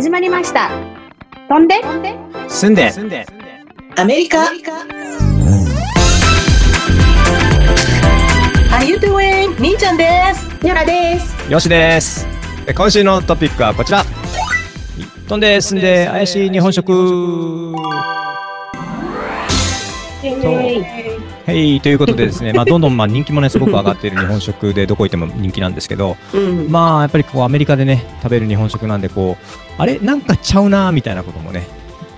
始まりました。飛んで、住んで、住んで、アメリカ？How you doing? みーちゃんです。ヨラです。よしです。え今週のトピックはこちら。飛んで、住んで、怪しい日本食。へい、ということでですね、まあ、どんどんまあ人気もね、すごく上がっている日本食で、どこ行っても人気なんですけど、うん。まあ、やっぱりこう、アメリカでね、食べる日本食なんで、こう、あれなんかちゃうな、みたいなこともね、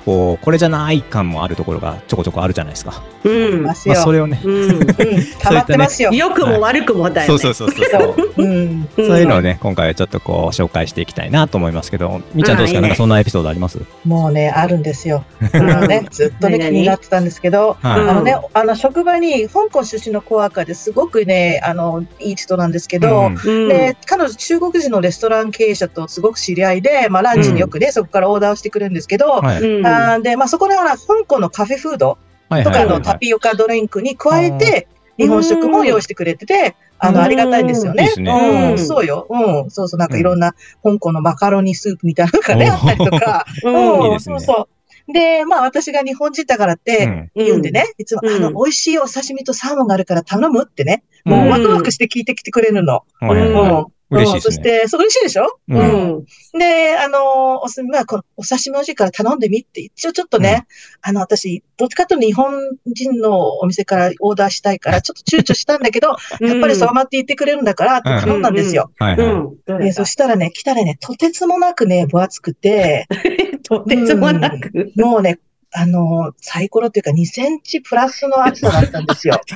こう、これじゃない感もあるところがちょこちょこあるじゃないですか。うん。まあ、それをね、うん。うん、溜まってますよ。良くも悪くもだよね。そうそうそうそうそう。うん。そういうのをね、今回はちょっとこう、紹介していきたいなと思いますけど、みーちゃんどうですか？あいいねなんかそんなエピソードあります？もうね、あるんですよ。あのね、ずっとね、気になってたんですけど、あのね、あの、職場に、香港出身のコアカですごくね、あの、いい人なんですけど、うんうん。で、彼女、中国人のレストラン経営者とすごく知り合いで、まあ、ランチによくね、そこからオーダーをしてくるんですけど、はい。うんで、まあ、そこでほら、香港のカフェフードはいとかの。タピオカドリンクに加えて、日本食も用意してくれてて、あの、うん。ありがたいんですよね。いいねうん、うん。そうよ。うん、そうそう、なんかいろんな香港のマカロニスープみたいなのがね、あったりとか。うん。いいですね。そうそう。で、まあ私が日本人だからってうん。言うんでね、いつも、うん。あの、美味しいお刺身とサーモンがあるから頼むってね、うん。もうワクワクして聞いてきてくれるの。うんはい嬉しいうんですね。そして、そう嬉しいでしょ？ううんん。で、あの、おす、まあ、このお刺身美味しいから頼んでみって、一応ちょっとね、あの、私、どっちかというと日本人のお店からオーダーしたいから、ちょっと躊躇したんだけど、やっぱりそうまって言ってくれるんだから、頼んだんですよ。はいはい。うん。どれで、そしたらね、来たらね、とてつもなくね、分厚くて、とてつもなく？もうね、あの、サイコロっていうか2センチプラスの厚さだったんですよ。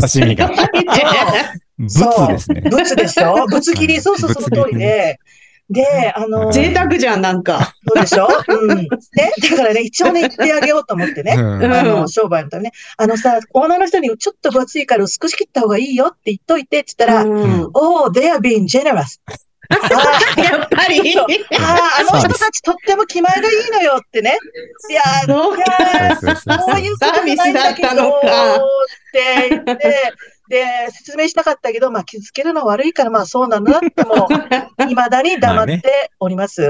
刺身が。ブツですね。ブツでしょ？ブツ切り、そうそう、その通りで。で、あの、贅沢じゃん、なんか。そうでしょ？うん。ね、だからね、一応ね、言ってあげようと思ってね。うんあの、うん商売のためね。あのさ、オーナーの人にちょっと分厚いから薄くし切った方がいいよって言っといてって言ったら、うん。Oh, they are being generous. あ ーやっぱり？そうあー、あの人たちとっても気前がいいのよってね。いやー、そういやーそうそうそうそういうことじゃないんだけど、サービスだったのかって言って、で、説明したかったけど、まあ、傷つけるのは悪いから、まあ、そうなんだなっても、未だに黙っております。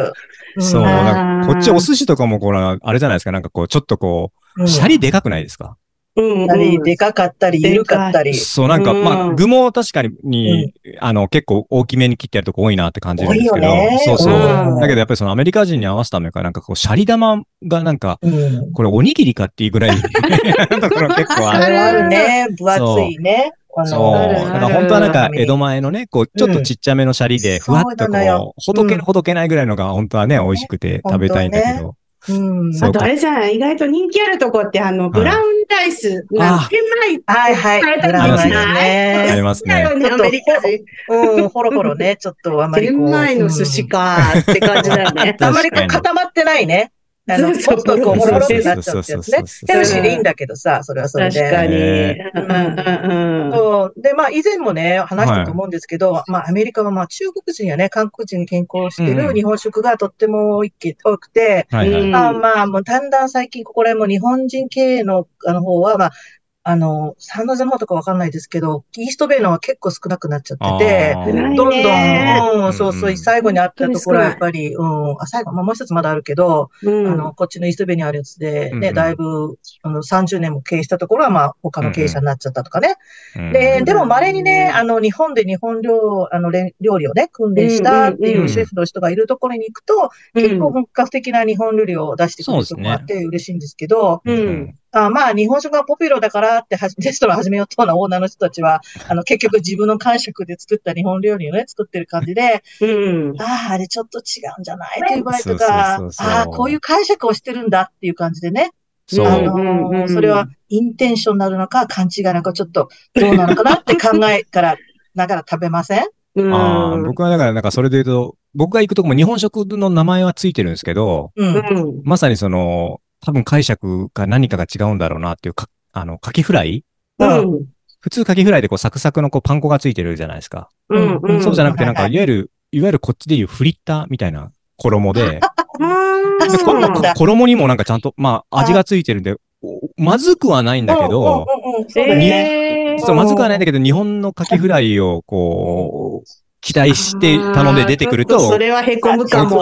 んそう、んかこっちお寿司とかもこれ、あれじゃないですか、なんかこう、ちょっとこうんう、シャリでかくないですか？うん。やはりでかかったり、緩かったり。そう、なんか、うんまあ、具も確かに、あの、結構大きめに切ってあるとこ多いなって感じるんですけど多いよね、そうそううん。だけどやっぱりそのアメリカ人に合わせためか、なんかこう、シャリ玉がなんか、うん。これおにぎりかっていうぐらい、ところ結構ある。あるあるね。分厚いね。あのそう。だから本当はなんか江戸前のね、こう、ちょっとちっちゃめのシャリで、うんふわっとこう、ほどけるうんほどけないぐらいのが本当はね、美味しくて食べたいんだけど。うん。そうあとあれじゃん、意外と人気あるとこって、あの、ブラウンライスあが玄米はいはい。変えたブラウンライスありね。ありますねアメリカ人。うん、ほろほろね。ちょっとあまりこう。玄米の寿司かって感じだよね。うん。あまりこう固まってないね。あの、そうそうもっとこう、ほろほろってなっちゃうってやつね。ヘルシーでいいんだけどさ、それはそれで。確かに。ねうんうんうん。そう。で、まあ、以前もね、話したと思うんですけど、まあ、アメリカはまあ、中国人やね、韓国人に健康してる日本食がとっても多くて、あまあ、もうだんだん最近ここら辺も日本人経営のあの方は、まあ、あの、サンノゼの方とかわかんないですけど、イーストベイのは結構少なくなっちゃってて、どんどん、ううんん、そうそうう、ん最後にあったところはやっぱり、うん、あ、最後、まあ、もう一つまだあるけど、うん。あの、こっちのイーストベイにあるやつで、ね、だいぶ、あの、30年も経営したところは、まあ、他の経営者になっちゃったとかね。うん。で、でも稀にね、あの、日本で日本料、あの、れ料理をね、訓練したっていうシェフの人がいるところに行くと、結構本格的な日本料理を出してくれるところがあって嬉しいんですけど、う。うんんあまあ、日本食がポピュラーだからってはじ、レストラン始めようとなオーナーの人たちは、あの、結局自分の感触で作った日本料理をね、作ってる感じで、うん。ああ、あれちょっと違うんじゃないという場合とかああ、こういう解釈をしてるんだっていう感じでね、そう。あうんうんうんのそれはインテンションなのか勘違いなのかちょっとどうなのかなって考えから、ながら食べません？うんあー僕はだから、なんかそれで言うと、僕が行くとこも日本食の名前はついてるんですけど、うん。うん。まさにその、多分解釈か何かが違うんだろうなっていうか、あの、カキフライ？うん。普通カキフライでこうサクサクのこうパン粉がついてるじゃないですか。うん。うん。そうじゃなくてなんか、はいいわゆる、いわゆるこっちでいうフリッターみたいな衣で、衣にもなんかちゃんと、まあ味がついてるんで、おまずくはないんだけど、そう、まずくはないんだけど、日本のカキフライをこう、期待して頼んで出てくるとあーちょっそ、れは凹むかも。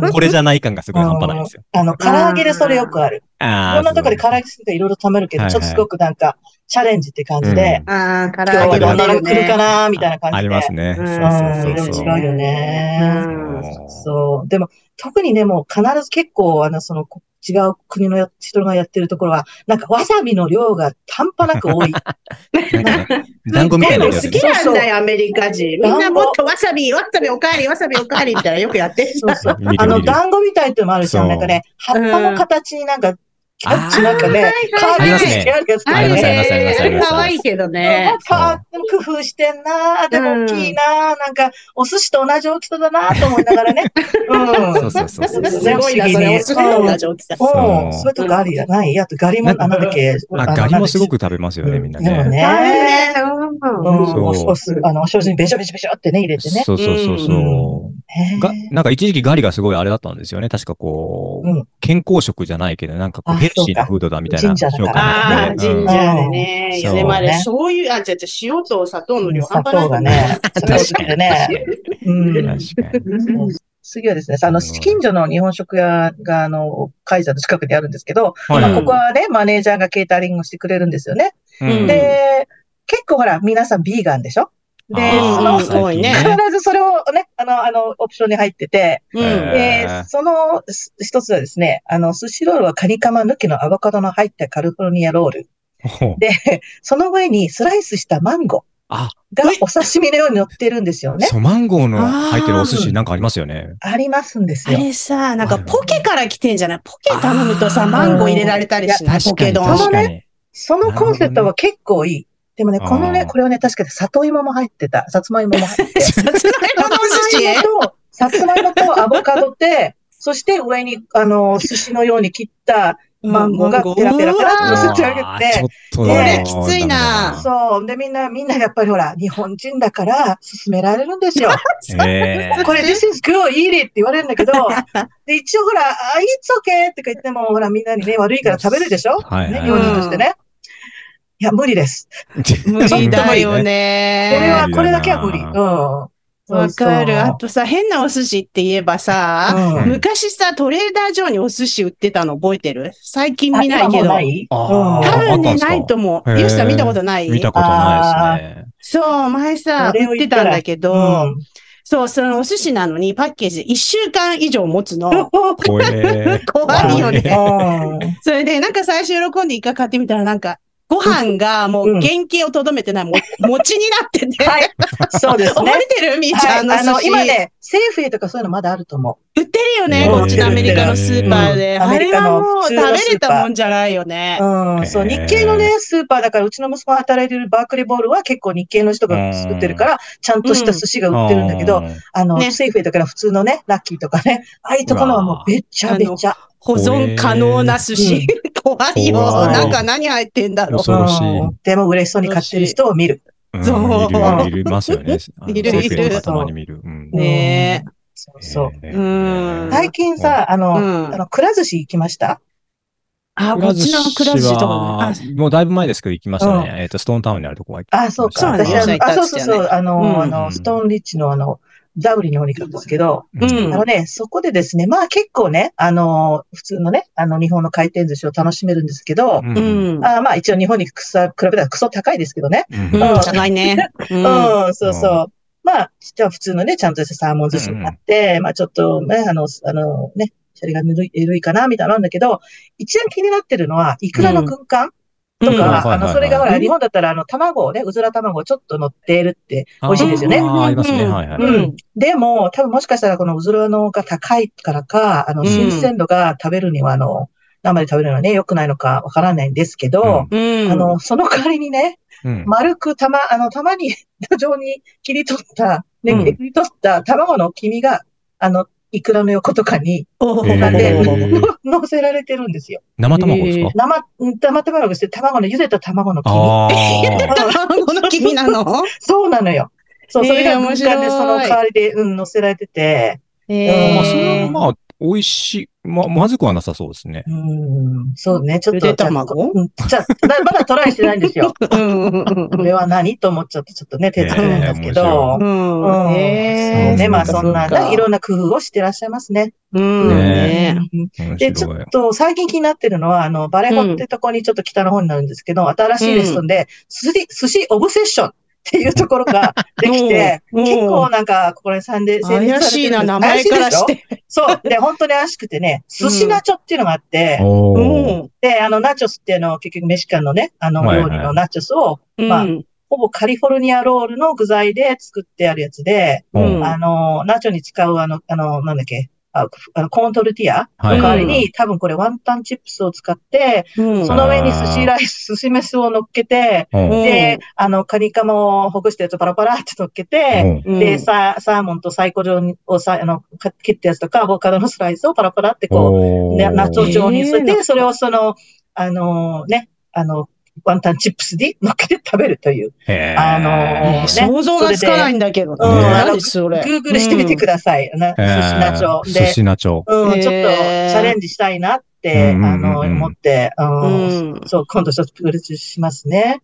ここれじゃない感がすごい半端ないんですよ。あの、唐揚げでそれよくある。いあろんなところで唐揚げするといろいろ食べるけど、はいはいちょっとすごくなんか、チャレンジって感じで、ああ、唐今日は揚げどんなの来るかな。なみたいな感じで。ありますね。うんそううん、そうそう違うよね。うんそう。でも、特にね、もう必ず結構、あの、その、こ違う国のや人がやってるところは、なんかわさびの量が半端なく多い。なんかね、団子みたいなでも好き。なんだよ、アメリカ人。みんなもっとわさび、わさびおかわり、わさびおかわりみたいなよくやってる。そうそう。あの。団子みたいっていうのもあるし、なんかね、葉っぱの形になんか、キャッチなんかね、カありますねービィしてあるやつとかありますありますありね。ますあります可愛いけどね。か、でも工夫してんなでも大きいななんか、お寿司と同じ大きさだなと思いながらね。うん。そうそうそうそう。すごいな、それ。おすぎの同じ大きさ。うん、そうそういうとこありじゃないあと、ガリも、あ、なんだっけ。あ、ガリもすごくく食べますよね、みんなね。ね。ね。うん、そうお酢、お酢、あの、お醤油にべしょべしょべしょってね、入れてね。そうそうそうそう。ねが、なんか一時期ガリがすごいあれだったんですよね。確かこう、うん。健康食じゃないけど、なんかこうあヘルシーなフードだみたいな神社ああ、神社でね。う。んいや、でもあれ、そうね醤油、あ、違う違う、塩と砂糖の量砂半端ない？糖がね、砂糖好きでね。うん。確かに。次はですね、あの、近所の日本食屋が、あの、会社の近くにあるんですけど、はい。まあ、ここはね、マネージャーがケータリングしてくれるんですよね。うん。で、結構ほら、皆さんビーガンでしょ？で、その、ね。必ずそれをの、あの、オプションに入ってて、うん。えーで、そのす一つはですね、あの、寿司ロールはカニカマ抜きのアボカドの入ったカリフォルニアロール。で、その上にスライスしたマンゴあ、ーがお刺身のように乗ってるんですよね。そう、マンゴーの入ってるお寿司なんかありますよね。ありますんですあよ。れさ、なんかポケから来てんじゃない？ポケ頼むとさ、マンゴー入れられたりしない？ポ確かに、ケ丼。確かに。そのコンセプトは結構いい。でもね、このね、これはね、確かに里芋も入ってた。さつまいもも入って。て。さつまいもと、さつまいもとアボカドで、そして上に、あの、寿司のように切ったマンゴーがペラペラペラっと乗せてあげて。これきついな。そう。で、みんな、みんなやっぱりほら、日本人だから勧められるんですよ。えー。これ、this is good, eat it って言われるんだけど、で、一応ほら、あ、it's okay って言っても、ほら、みんなにね、悪いから食べるでしょ？はいはい。ね、日本人としてね。いや、無理です。無理だよね。これは、これだけは無理。うん。わかる。あとさ、変なお寿司って言えばさ、うん昔さ、トレーダー上にお寿司売ってたの覚えてる？最近あ見ないけど。ない？多分ね、ないと思う。ヨシさん見たことない見たことないですね。そう、前さ、売ってたんだけど、うんそう、そのお寿司なのにパッケージ1週間以上持つの。怖いよね。うんそれで、なんか最初喜んで一回買ってみたら、なんか、ご飯がもう原型をとどめてない、も 餅になってて。はい。そうですね覚。えてる？みーちゃん、はい、あの。今ね、セーフェイとかそういうのまだあると思売ってるよね、うんこっちのアメリカのスーパーで。うんあれはもう食アメリカの普通のべれたもんじゃないよねう。。うん、そう、日系のね、スーパーだから、うちの息子が働いてるバークリーボールは結構日系の人が作ってるから、ちゃんとした寿司が売ってるんだけど、あの、ねセーフェイとかの普通のね、ラッキーとかね、ああいうところはもうべっちゃべちゃ。保存可能な寿司。怖いよ。なんか何入ってんだろう。恐ろしいうんでも嬉しそうに買ってる人を見る。うんそういる、いるますよね。いるいるたまに見る。うんねそうそう。最近さ、あの、うんあの、くら寿司行きました？あ、こっちのクラ寿司とか。もうだいぶ前ですけど行きましたうんね。えっと、ストーンタウンにあるとこは行きあ、そうか。そうなんだ私、あそうそうそう、あの、うんあの、ストーンリッチのあの、ザウリの方に行くんですけど、うんあのね、そこでですね、まあ結構ね、あの、普通のね、あの、日本の回転寿司を楽しめるんですけど、うんうん。あまあ一応日本に草比べたらクソ高いですけどね。うんうん、高いね。うんうん、そうそう。まあ、じゃあ普通のね、ちゃんとしたサーモン寿司があって、まあちょっとね、あの、あのね、シャリがぬるい、かな、みたいなんだけど、一番気になってるのは、イクラの軍艦とうんか、あの、それがほら、うん日本だったら、あの、卵をね、うずら卵ちょっと乗っているって、美味しいですよね。ありますね。はいはい。うんうん。でも、多分もしかしたらこのうずらのが高いからか、あの、うん新鮮度が食べるには、あの、生で食べるのはね、良くないのかわからないんですけど、うん。あの、その代わりにね、うん丸く玉、あの、玉に、状に切り取った、ね、うん切り取った卵の黄身が、あの、イクラの横とかに他でへー。乗せられてるんですよ。生卵ですか？生、生卵です。卵の、茹でた卵の黄身。ああ。卵の黄身なの？そうなのよ。そう、それが軍艦でその代わりで、うん、乗せられてて、えまあ、それはまあ、美味しい。ま、まずくはなさそうですね。うん、そうね、ちょっと。ゆで卵？うんじゃあ、ままだトライしてないんですよ。うんこれは何と思っちゃって、ちょっとね、手つけるんですけど。うん。うんうね、まあそんないろんな工夫をしてらっしゃいますね。うん。ねで、ちょっ。と最近気になってるのは、あの、バレホってとこにちょっと北の方になるんですけど、新しいレストランで、寿司、寿司オブセッションっていうところが できて、うん結構なんか、これサンデー、怪しいな、名前からし。て。そう。で、本当に怪しくてね、寿司ナチョっていうのがあって、う。ん。で、あの、ナチョスっていうのは結局メシカンのね、あの、料理のナチョスを、うんまあほぼカリフォルニアロールの具材で作ってあるやつで、うんあの、ナチョに使うあの、あの、なんだっけ、ああのコーントルティア？はい。の代わりに、多分これワンタンチップスを使って、うん。その上に寿司ライス、寿司飯を乗っけて、うん。で、あの、カニカマをほぐしたやつをパラパラって乗っけて、うん。で、ササーモンとサイコロをさ、あの、か切ったやつとか、アボカドのスライスをパラパラってこう、ね、ナチョ状にするえー。て、それをその、あのね、あの、ワンタンチップスに乗っけて食べるという。あのえー想像がつかないんだけど。うん何それ。Google してみてください。な寿へー司ナチョ。寿で、司ナチョ。うん、ちょっとチャレンジしたいなって、うんうんうんあの、思って、うんうんそう、今度ちょっとプロデュースしますね。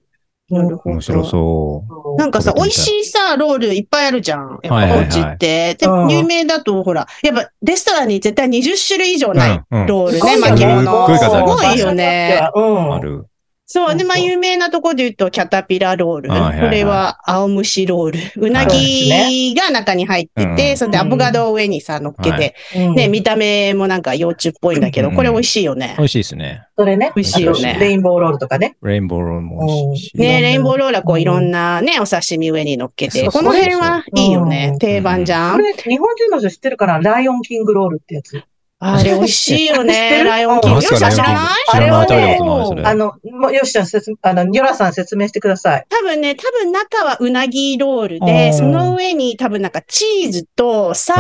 なるほど面白そう。なんかさ、美味しいさ、ロールいっぱいあるじゃん。やっはいはいはいぱお家って。でうん有名だと、ほら、やっぱレストランに絶対20種類以上ないうんうんロールね、巻ね物。すっごいよね。うん。ある。そう。で、まあ、有名なところで言うと、キャタピラロール。これは、青虫ロール。うなぎが中に入ってうんて、それでアボカドを上にさ、乗っけはて。うんね、見た目もなんか幼虫っぽいんだけど、うんこれ美味しいよね美。味しいですね。それね。美味しいよねレインボーロールとかね。レインボーロールも美味しいし。ね、レインボーロールはこううんいろんなね、お刺身上に乗っけて。この辺はいいようん。ね定番じゃん。これ、日本人の人知ってるかな？ライオンキングロールってやつ。あれ美味しいよね。る？ライオンキング。知らない？知らない。食べたことない、それ。あの、もうよしちゃん説、あの、ヨラさん説明してください。多分ね、多分中はうなぎロールうで、んその上に多分なんかチーズとサー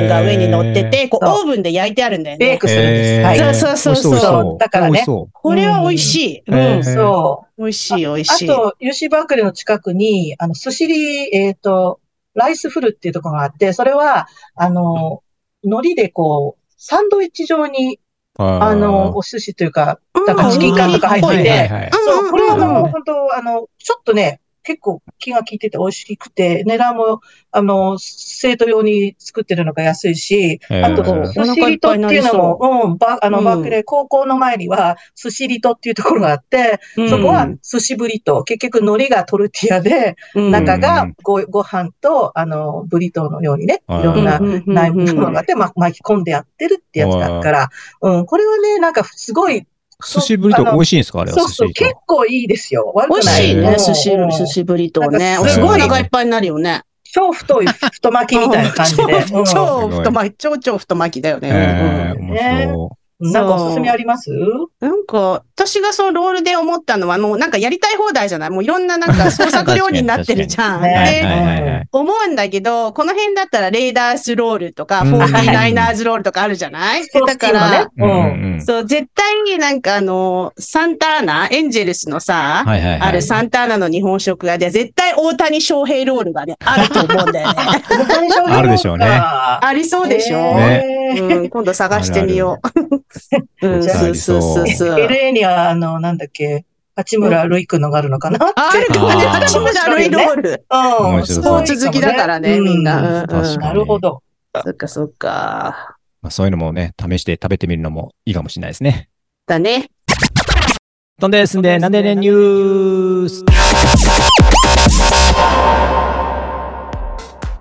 モンが上に乗ってて、こうオーブンで焼いてあるんだよねベーク。するんです。そうそうそうそう美味しそうだからねこれは美味しい。うん。そ美味しい、美味う。あしい。と、ユーシーバークレーの近くに、あの、寿司リ、えっ、と、ライスフルっていうところがあって、それは、あの、海苔でこう、サンドイッチ状に、あの、お寿司というか、だからチキンカンとか入ってて、そう、これはうんもう本当、あの、ちょっとね、結構気が利いてて美味しくて、値段も、あの、生徒用に作ってるのが安いし、あと、寿司リトっていうのも、うん、バあの、うん。バークレー高校の前には、寿司リトっていうところがあって、うん。そこは寿司ブリト、結局海苔がトルティアで、うん。中がうんごご飯と、あの、ブリトーのようにね、はい。いろんな内部ものがあって、ま、巻き込んでやってるってやつだから、うん、これはね、なんかすごい、寿司ブリトー美味しいんですか？あれはそう結構いいですよ。悪美味。しいね、うん寿司うん、寿司ブリトーね。すごいお腹いっぱいになるよね。超太い太巻きみたいな感じで。超うん超太巻き、超超太巻きだよね。なんかおすすめあります？なんか、私がそのロールで思ったのは、もうなんかやりたい放題じゃない？もういろんななんか 創作料理になってるじゃん。で、はいはいはい。思うんだけど、この辺だったらレーダースロールとか、うんフォーティナイナーズロールとかあるじゃない、だから、うんうんうんそう、絶対になんかあの、サンターナ、エンジェルスのさ、はいはいはい。あるサンターナの日本食屋で、絶対大谷翔平ロールがね、あると思うんだよね。あるでしょうねありそうでしょ、ねうん、今度探してみよう。うん、じゃあそうそうそうそう。LA には、あの、なんだっけ、八村塁君のがあるのかなって。ああるかもね、八村塁ロール。スポーツ好きだからね、みんな。うんうん確かになるほど。そっかそっか。まあそういうのもね、試して食べてみるのもいいかもしれないですね。だね。飛んですんで、なんでね、ニュース。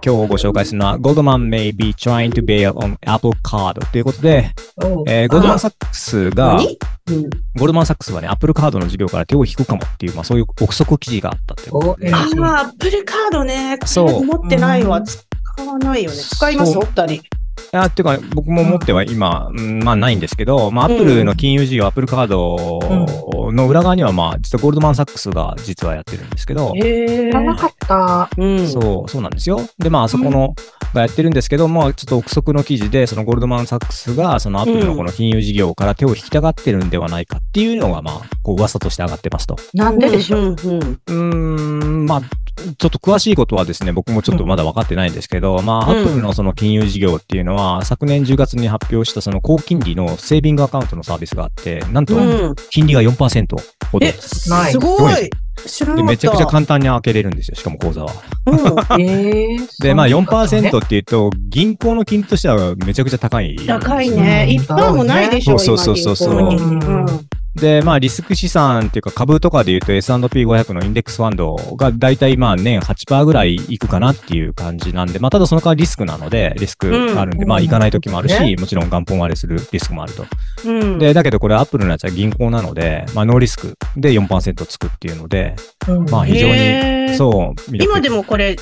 今日ご紹介するのは、 Goldman may be trying to bail on Apple Card ということで、えーゴールドマンサックスが、何？うん。ゴールドマンサックスはね、Apple カードの事業から手を引くかもっていう、まあそういう憶測記事があったっていう。ことああ、アップルカードね。そう。持ってないわ。うん。使わないよね。使いますお二人。いや、っていうか、僕も持っては今、うんまあないんですけど、まあ、アップルの金融事業、アップルカードの裏側には、まあ、実はゴールドマンサックスが実はやってるんですけど、へえ。かった。うん。そう、そうなんですよ。で、まあ、そこの、がやってるんですけども、ちょっと憶測の記事で、そのゴールドマンサックスが、そのアップルのこの金融事業から手を引きたがってるんではないかっていうのが、まあ、こう、噂として上がってますと。なんででしょう？うんうん、まあ、ちょっと詳しいことはですね、僕もちょっとまだ分かってないんですけど、まあ、アうんップルのその金融事業っていうのは、昨年10月に発表したその高金利のセービングアカウントのサービスがあって、なんとうん。金利が4%ほどえ、です。ごい。知らなかで、った。めちゃくちゃ簡単に開けれるんですよ、しかも口座は。うん。ええ で、まあそうなんだね4%っていうと、銀行の金利としてはめちゃくちゃ高い。高いね。うん一般もないでしょ、そうそうそうそうで、まあリスク資産っていうか株とかで言うと S&P500 のインデックスファンドが大体まあ年8%ぐらいいくかなっていう感じなんで、まあただその代わりリスクなので、リスクがあるんで、うん。まあ行かない時もあるし、ね。もちろん元本割れするリスクもあると。うん。で、だけどこれアップルのやつは銀行なので、まあノーリスクで4%つくっていうので、うん。まあ非常に、そう、今でもこれ、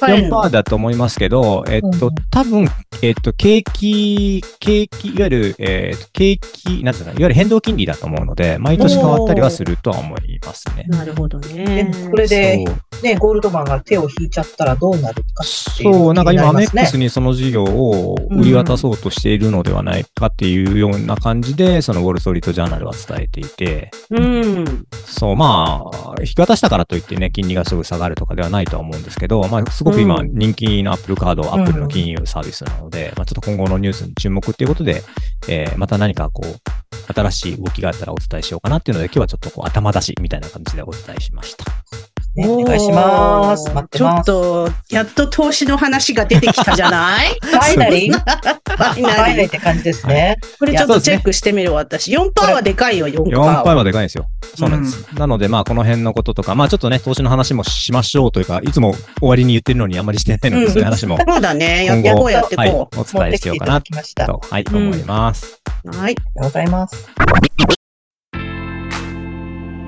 4%だと思いますけど、えっとうん、多分、えっと、景気、景気、いわゆる、えっと、景気、なんていうのいわゆる変動金利だと思うので、毎年変わったりはするとは思いますね。なるほどね。でこれでね、ゴールドマンが手を引いちゃったらどうなるかっていうそう、なんか今、アメックスにその事業を売り渡そうとしているのではないかっていうような感じで、そのウォール・ストリート・ジャーナルは伝えていて、うん。そう、まあ、引き渡したからといってね、金利がすぐ下がるとかではないとは思うんですけど、まあ、すごく今、うん人気のアップルカード、アップルの金融サービスなので、まあ、ちょっと今後のニュースに注目っていうことで、えーまた何かこう、新しい動きがあったらお伝えしようかなっていうので、今日はちょっとこう、頭出しみたいな感じでお伝えしました。ねお願いします。待ってちょます。っと、やっと投資の話が出てきたじゃない？Finally？Finally。って感じですね。これちょっとチェックしてみる私。4%はでかいよ、4%。4%はでかいんですよ。そうなんです。なので、まあ、この辺のこととか、まあ、ちょっとね、投資の話もしましょうというか、いつも終わりに言ってるのにあんまりしてないので、うんそういう話も、そうだね。やってこうやってはい、こお伝えしようかなと、はい、うん思います。う。はい。がとうございます。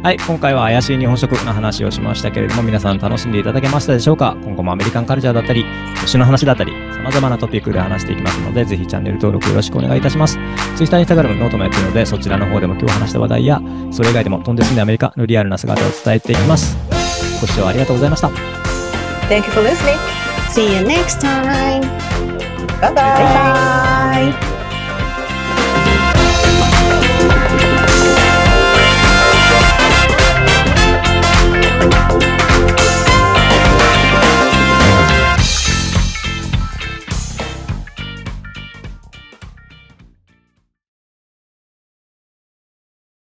はい、今回は怪しい日本食の話をしましたけれども、皆さん楽しんでいただけましたでしょうか？今後もアメリカンカルチャーだったり、推の話だったり、様々なトピックで話していきますので、ぜひチャンネル登録よろしくお願いいたします。Twitter、Instagram、ノートもやってるので、そちらの方でも今日話した話題や、それ以外でも飛んで住んでアメリカのリアルな姿を伝えていきます。ご視聴ありがとうございました。Thank you for listening. See you next time. Bye bye. Bye bye.